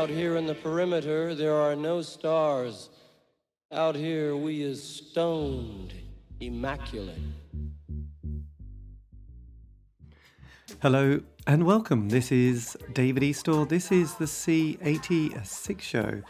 Out here in the perimeter, there are no stars. Out here, we is stoned, immaculate. Hello and welcome. This is David Eastaugh. This is the C86 show.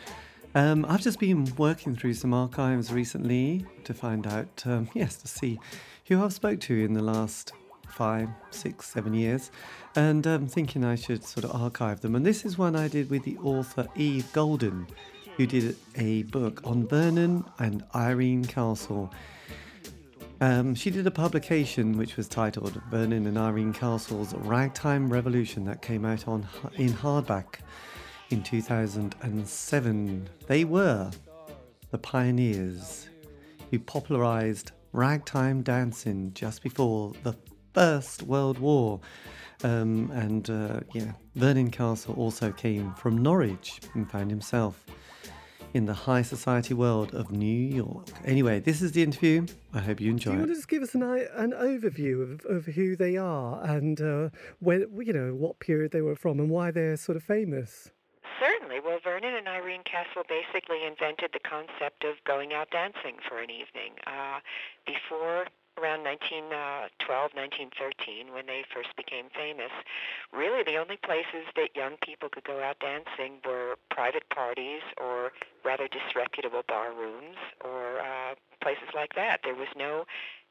Um, I've just been working through some archives recently to find out, um, yes, to see who I've spoke to in the last five, six, seven years, and um, thinking I should sort of archive them. And this is one I did with the author Eve Golden, who did a book on Vernon and Irene Castle. Um, she did a publication which was titled Vernon and Irene Castle's Ragtime Revolution that came out on in hardback in 2007. They were the pioneers who popularized ragtime dancing just before the First World War. Um, and uh, yeah, Vernon Castle also came from Norwich and found himself in the high society world of New York. Anyway, this is the interview. I hope you enjoy Do you it. want to just give us an an overview of, of who they are and uh, where you know what period they were from and why they're sort of famous? Certainly. Well, Vernon and Irene Castle basically invented the concept of going out dancing for an evening. Uh, before around 1912, 1913, when they first became famous, really the only places that young people could go out dancing were private parties or rather disreputable bar rooms or uh, places like that. There was no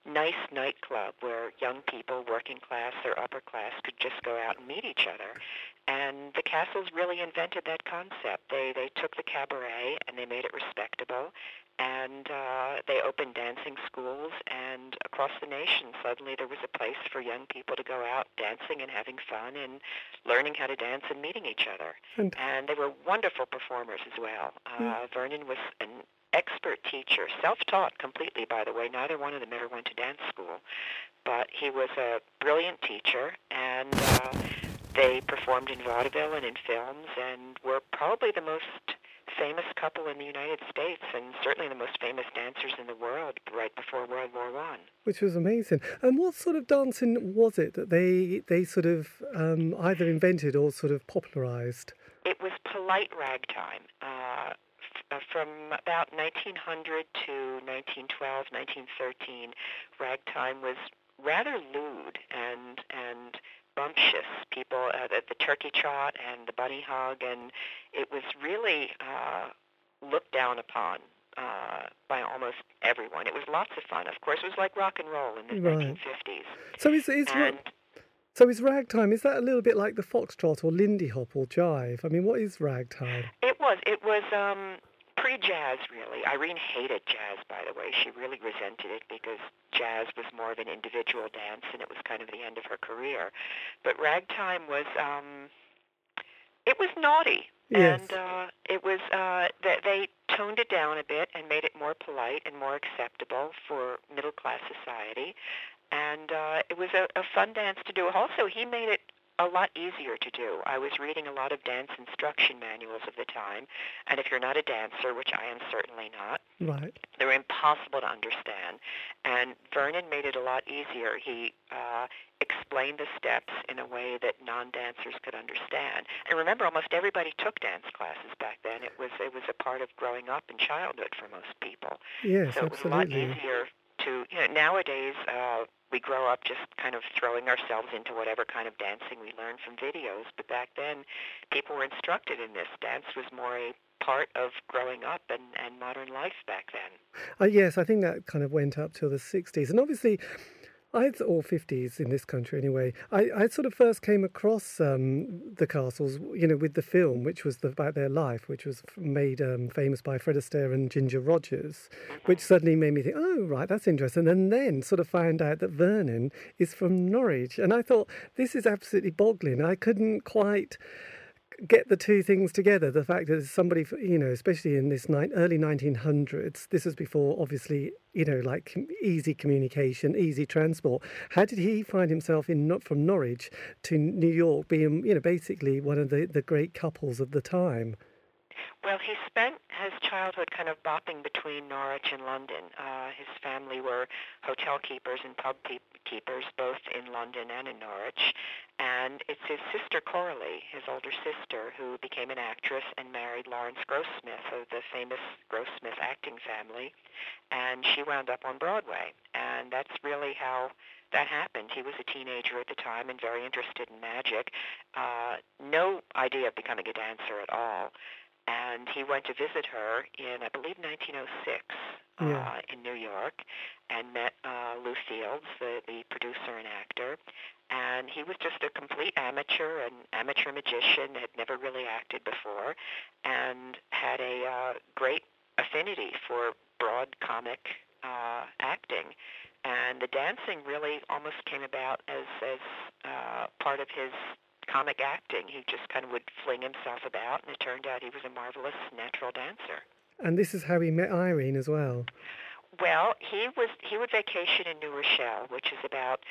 nice nightclub where young people, working class or upper class, could just go out and meet each other. And the castles really invented that concept. They they took the cabaret and they made it respectable, and uh, they opened dancing schools. And across the nation, suddenly there was a place for young people to go out dancing and having fun and learning how to dance and meeting each other. And And they were wonderful performers as well. Uh, Vernon was an expert teacher, self-taught completely, by the way. Neither one of them ever went to dance school, but he was a brilliant teacher, and uh, they performed in vaudeville and in films, and were probably the most famous couple in the United States, and certainly the most famous dancers in the world right before World War One. which was amazing. And what sort of dancing was it that they they sort of um, either invented or sort of popularized? It was polite ragtime. Uh, from about 1900 to 1912, 1913, ragtime was rather lewd and and bumptious. People, uh, the, the turkey trot and the bunny hug, and it was really uh, looked down upon uh, by almost everyone. It was lots of fun. Of course, it was like rock and roll in the Right. 1950s. So is is ra- so is ragtime? Is that a little bit like the foxtrot or lindy hop or jive? I mean, what is ragtime? It was. It was um, pre-jazz, really. Irene hated jazz, by the way. She really resented it because jazz was more of an individual dance, and it was kind of the end of her career. But ragtime was. Um, it was naughty, Yes. and uh, it was. Uh, that they toned it down a bit and made it more polite and more acceptable for middle class society. And uh, it was a, a fun dance to do. Also, he made it a lot easier to do. I was reading a lot of dance instruction manuals of the time, and if you're not a dancer, which I am certainly not, Right. they're impossible to understand. And Vernon made it a lot easier. He uh, explained the steps in a way that non-dancers could understand. And remember, almost everybody took dance classes back then. It was it was a part of growing up in childhood for most people. Yes, so it was a lot absolutely. easier to you know nowadays uh, we grow up just kind of throwing ourselves into whatever kind of dancing we learn from videos. But back then, people were instructed in this. Dance was more a part of growing up and, and modern life back then. Uh, yes, I think that kind of went up till the 60s. And obviously, I or 50s in this country anyway. I, I sort of first came across um, the castles, you know, with the film, which was the, about their life, which was made um, famous by Fred Astaire and Ginger Rogers, which suddenly made me think, oh, right, that's interesting. And then sort of found out that Vernon is from Norwich. And I thought, this is absolutely boggling. I couldn't quite get the two things together. The fact that somebody, you know, especially in this ni- early 1900s, this was before obviously, you know, like easy communication, easy transport. How did he find himself in not from Norwich to New York, being, you know, basically one of the, the great couples of the time? Well, he spent his childhood kind of bopping between Norwich and London. Uh, his family were hotel keepers and pub pe- keepers, both in London and in Norwich. And it's his sister Coralie, his older sister, who became an actress and married Lawrence Grossmith of the famous Grossmith acting family. And she wound up on Broadway. And that's really how that happened. He was a teenager at the time and very interested in magic. Uh, no idea of becoming a dancer at all and he went to visit her in, I believe, 1906 Yeah. uh, in New York, and met uh, Lew Fields, the, the producer and actor. And he was just a complete amateur, an amateur magician, had never really acted before, and had a uh, great affinity for broad comic uh, acting. And the dancing really almost came about as as uh, part of his comic acting. He just kind of would fling himself about, and it turned out he was a marvelous natural dancer. And this is how he met Irene as well. Well, he was he would vacation in New Rochelle, which is about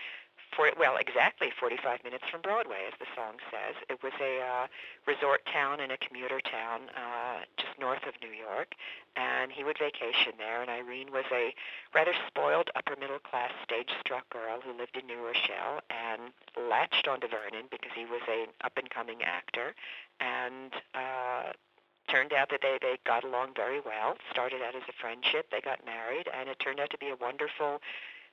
for well exactly 45 minutes from Broadway, as the song says. It was a uh, resort town and a commuter town uh, north of New York, and he would vacation there. And Irene was a rather spoiled upper middle class stage struck girl who lived in New Rochelle and latched onto Vernon because he was an up and coming actor, and. Uh, turned out that they, they got along very well. Started out as a friendship. They got married, and it turned out to be a wonderful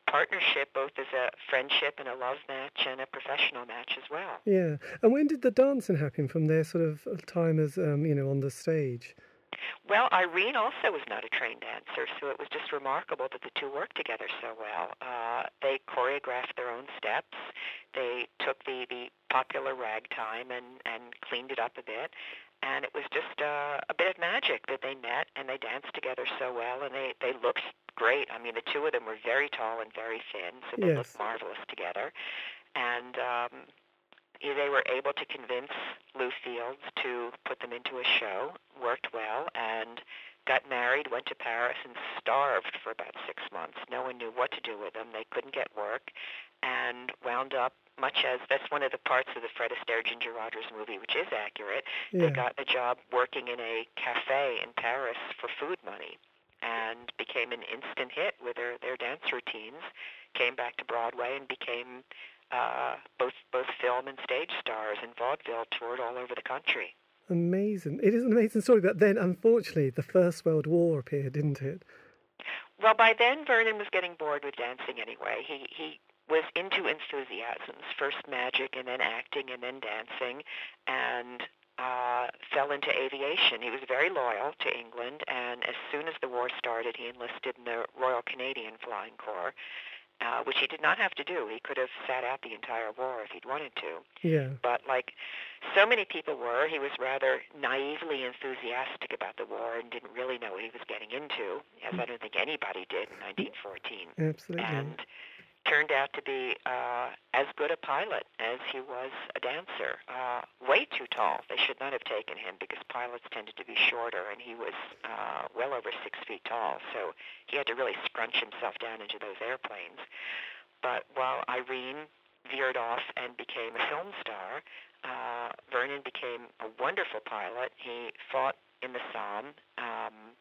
partnership, both as a friendship and a love match and a professional match as well. Yeah. And when did the dancing happen from their sort of time as, um, you know, on the stage? Well, Irene also was not a trained dancer, so it was just remarkable that the two worked together so well. Uh, they choreographed their own steps. They took the, the popular ragtime and, and cleaned it up a bit. And it was just uh, a bit of magic that they met and they danced together so well and they, they looked great. I mean, the two of them were very tall and very thin, so they Yes. looked marvelous together. And um, they were able to convince Lew Fields to put them into a show, worked well, and got married, went to Paris, and starved for about six months. No one knew what to do with them. They couldn't get work, and wound up much as that's one of the parts of the Fred Astaire Ginger Rogers movie, which is accurate. They got a job working in a cafe in Paris for food money and became an instant hit with their, their dance routines. Came back to Broadway and became uh, both both film and stage stars, and vaudeville toured all over the country. Amazing. It is an amazing story. But then, unfortunately, the First World War appeared, didn't it? Well, by then Vernon was getting bored with dancing anyway. He he was into enthusiasms, first magic and then acting and then dancing, and uh, fell into aviation. He was very loyal to England, and as soon as the war started, he enlisted in the Royal Canadian Flying Corps, uh, which he did not have to do. He could have sat out the entire war if he'd wanted to. Yeah. But like so many people were, he was rather naively enthusiastic about the war and didn't really know what he was getting into, as I don't think anybody did in 1914. Absolutely. And turned out to be uh, as good a pilot as he was a dancer. Uh, way too tall. They should not have taken him because pilots tended to be shorter, and he was uh, well over six feet tall. So he had to really scrunch himself down into those airplanes. But while Irene veered off and became a film star, uh, Vernon became a wonderful pilot. He fought in the Somme. Um,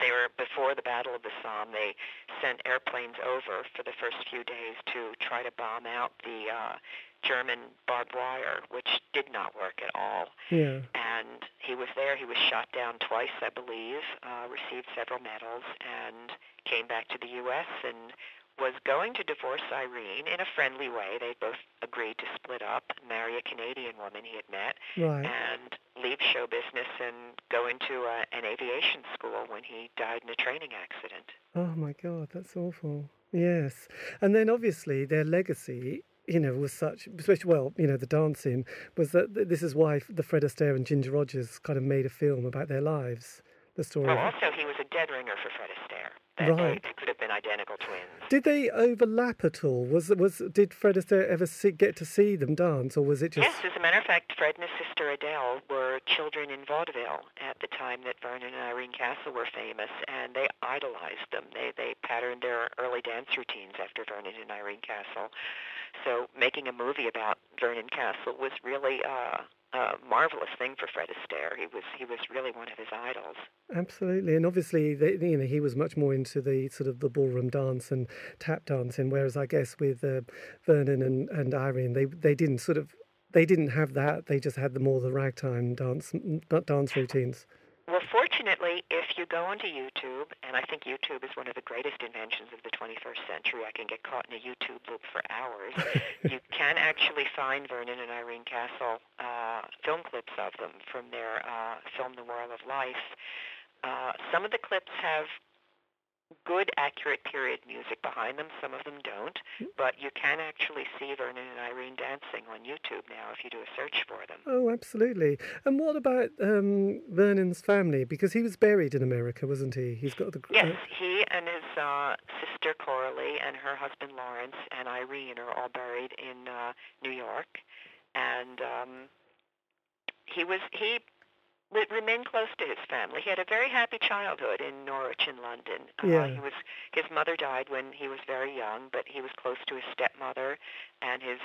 they were before the Battle of the Somme. They sent airplanes over for the first few days to try to bomb out the uh, German barbed wire, which did not work at all. Yeah. And he was there. He was shot down twice, I believe. Uh, received several medals, and came back to the U.S. and was going to divorce Irene in a friendly way. They both agreed to split up, marry a Canadian woman he had met, Right. and leave show business and go into a, an aviation school when he died in a training accident. Oh my God, that's awful. Yes. And then obviously their legacy, you know, was such, especially, well, you know, the dancing, was that this is why the Fred Astaire and Ginger Rogers kind of made a film about their lives. The story Well, also he was a dead ringer for Fred Right. They, they could have been identical twins. Did they overlap at all? Was was did Fred Astaire ever see, get to see them dance, or was it just? Yes, as a matter of fact, Fred and his sister Adele were children in vaudeville at the time that Vernon and Irene Castle were famous, and they idolized them. They they patterned their early dance routines after Vernon and Irene Castle. So making a movie about Vernon Castle was really uh, a marvelous thing for Fred Astaire. He was he was really one of his idols. Absolutely, and obviously, they, you know, he was much more into the sort of the ballroom dance and tap dancing, whereas I guess with uh, Vernon and, and Irene, they they didn't sort of they didn't have that. They just had the more the ragtime dance dance routines. Well, fortunately, if you go onto YouTube, and I think YouTube is one of the greatest inventions of the 21st century, I can get caught in a YouTube loop for hours. you can actually find Vernon and Irene Castle uh, film clips of them from their uh, film The Whirl of Life. Uh, some of the clips have good, accurate period music behind them. Some of them don't, but you can actually see Vernon and Irene dancing on YouTube now if you do a search for them. Oh, absolutely. And what about um, Vernon's family? Because he was buried in America, wasn't he? He's got the yes. He and his uh, sister Coralie and her husband Lawrence and Irene are all buried in uh, New York, and um, he was he remained close to his family. He had a very happy childhood in Norwich in London. Uh, yeah. he was his mother died when he was very young, but he was close to his stepmother and his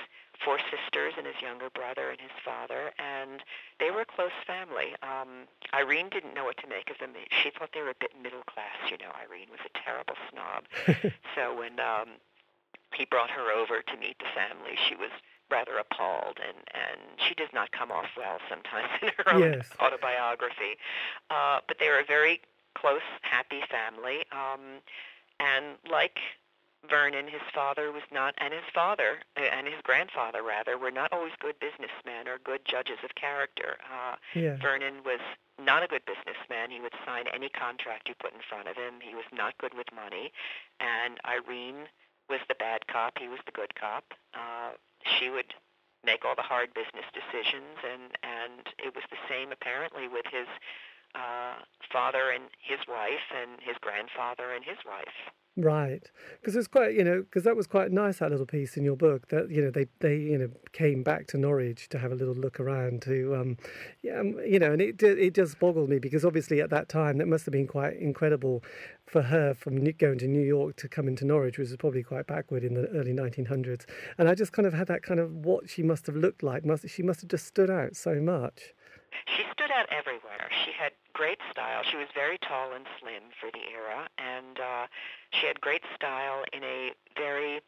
four sisters and his younger brother and his father, and they were a close family. Um, Irene didn't know what to make of them. She thought they were a bit middle class. You know, Irene was a terrible snob. so when um, he brought her over to meet the family, she was rather appalled, and and she does not come off well sometimes in her own yes. autobiography. Uh, but they were a very close, happy family, um, and like Vernon, his father was not, and his father uh, and his grandfather rather were not always good businessmen or good judges of character. Uh, yeah. Vernon was not a good businessman. He would sign any contract you put in front of him. He was not good with money, and Irene was the bad cop. He was the good cop. Uh, she would make all the hard business decisions, and and it was the same apparently with his uh, father and his wife, and his grandfather and his wife. Right, because it's quite you know because that was quite nice that little piece in your book that you know they they you know came back to Norwich to have a little look around to um yeah um, you know and it it just boggled me because obviously at that time that must have been quite incredible for her from going to New York to come into Norwich which was probably quite backward in the early 1900s and I just kind of had that kind of what she must have looked like must she must have just stood out so much. She stood out everywhere. She had great style. She was very tall and slim for the era, and uh, she had great style in a very,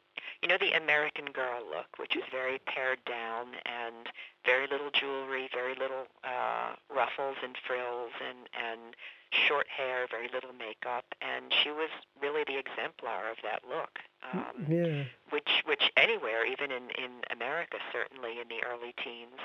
you know, the American girl look, which is very pared down and very little jewelry, very little uh, ruffles and frills, and and short hair, very little makeup, and she was really the exemplar of that look. Um, yeah. Which, which anywhere, even in in America, certainly in the early teens,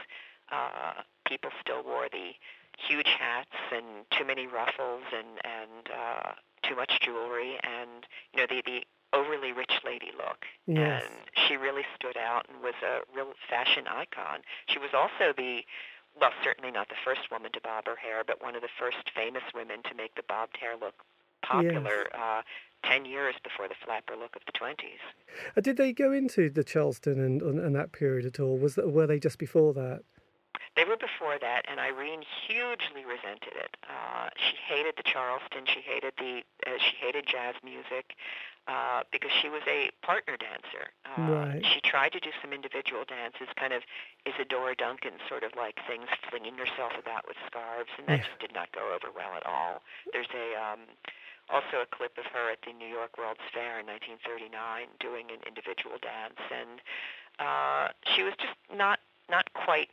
uh, people still wore the huge hats and too many ruffles and and uh, too much jewelry and you know the the overly rich lady look. Yes. And she really stood out and was a real fashion icon. She was also the well, certainly not the first woman to bob her hair, but one of the first famous women to make the bobbed hair look popular yes. uh, 10 years before the flapper look of the 20s. Uh, did they go into the Charleston and, and, and that period at all? Was that, Were they just before that? They were before that, and Irene hugely resented it. Uh, she hated the Charleston. She hated the. Uh, she hated jazz music uh, because she was a partner dancer. Uh, right. She tried to do some individual dances, kind of Isadora Duncan sort of like things, flinging herself about with scarves, and that Yeah. just did not go over well at all. There's a um, also a clip of her at the New York World's Fair in 1939 doing an individual dance, and uh, she was just not not quite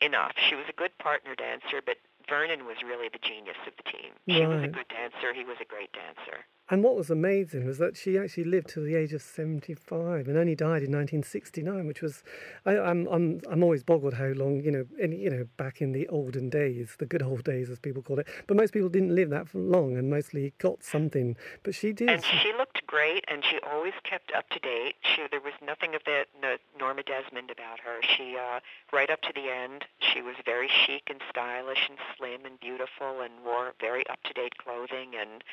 enough. She was a good partner dancer, but Vernon was really the genius of the team. She was a good dancer. He was a great dancer. And what was amazing was that she actually lived to the age of 75 and only died in 1969, which was, I, I'm, I'm, I'm always boggled how long, you know, any, you know, back in the olden days, the good old days, as people call it. But most people didn't live that long and mostly got something. But she did. And she looked great, and she always kept up to date. She there was nothing of the, the Norma Desmond about her. She uh, right up to the end, she was very chic and stylish and slim and beautiful, and wore very up to date clothing. And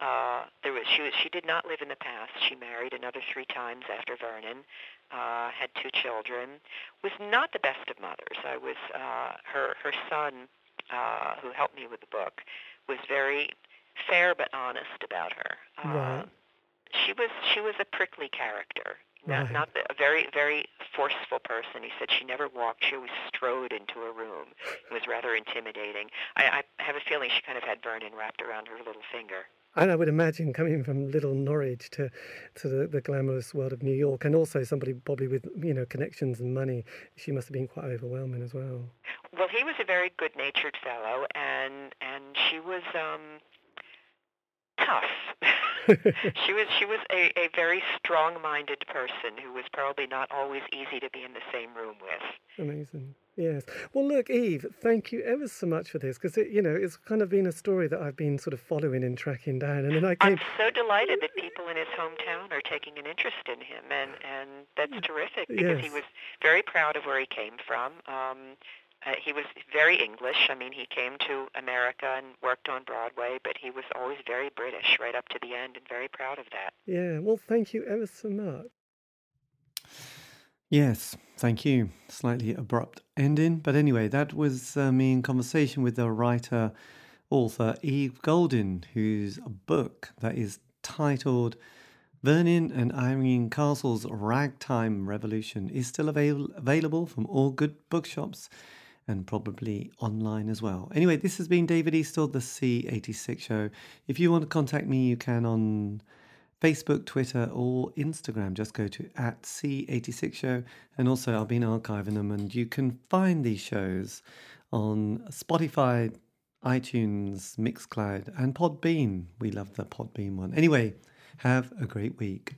uh, there was she was she did not live in the past. She married another three times after Vernon. Uh, had two children. Was not the best of mothers. I was uh, her her son, uh, who helped me with the book, was very fair but honest about her. Uh, Right. She was she was a prickly character. Not Right. not the, a very very forceful person. He said she never walked; she always strode into a room. It was rather intimidating. I, I have a feeling she kind of had Vernon wrapped around her little finger. And I would imagine coming from little Norwich to to the, the glamorous world of New York, and also somebody probably with you know connections and money, she must have been quite overwhelming as well. Well, he was a very good-natured fellow, and and she was um, tough. she was she was a, a very strong-minded person who was probably not always easy to be in the same room with. Amazing. Yes. Well, look, Eve, thank you ever so much for this because it, you know, it's kind of been a story that I've been sort of following and tracking down, and then I came. I'm so delighted that people in his hometown are taking an interest in him, and and that's terrific because Yes. he was very proud of where he came from. Um, uh, he was very English. I mean, he came to America and worked on Broadway, but he was always very British right up to the end, and very proud of that. Yeah. Well, thank you ever so much. Yes, thank you. Slightly abrupt ending, but anyway, that was uh, me in conversation with the writer, author Eve Golden, whose book that is titled Vernon and Irene Castle's Ragtime Revolution is still avail- available from all good bookshops and probably online as well. Anyway, this has been David Eastaugh, the C86 Show. If you want to contact me, you can on Facebook, Twitter, or Instagram. Just go to at C86 Show. And also, I've been archiving them, and you can find these shows on Spotify, iTunes, Mixcloud, and Podbean. We love the Podbean one. Anyway, have a great week.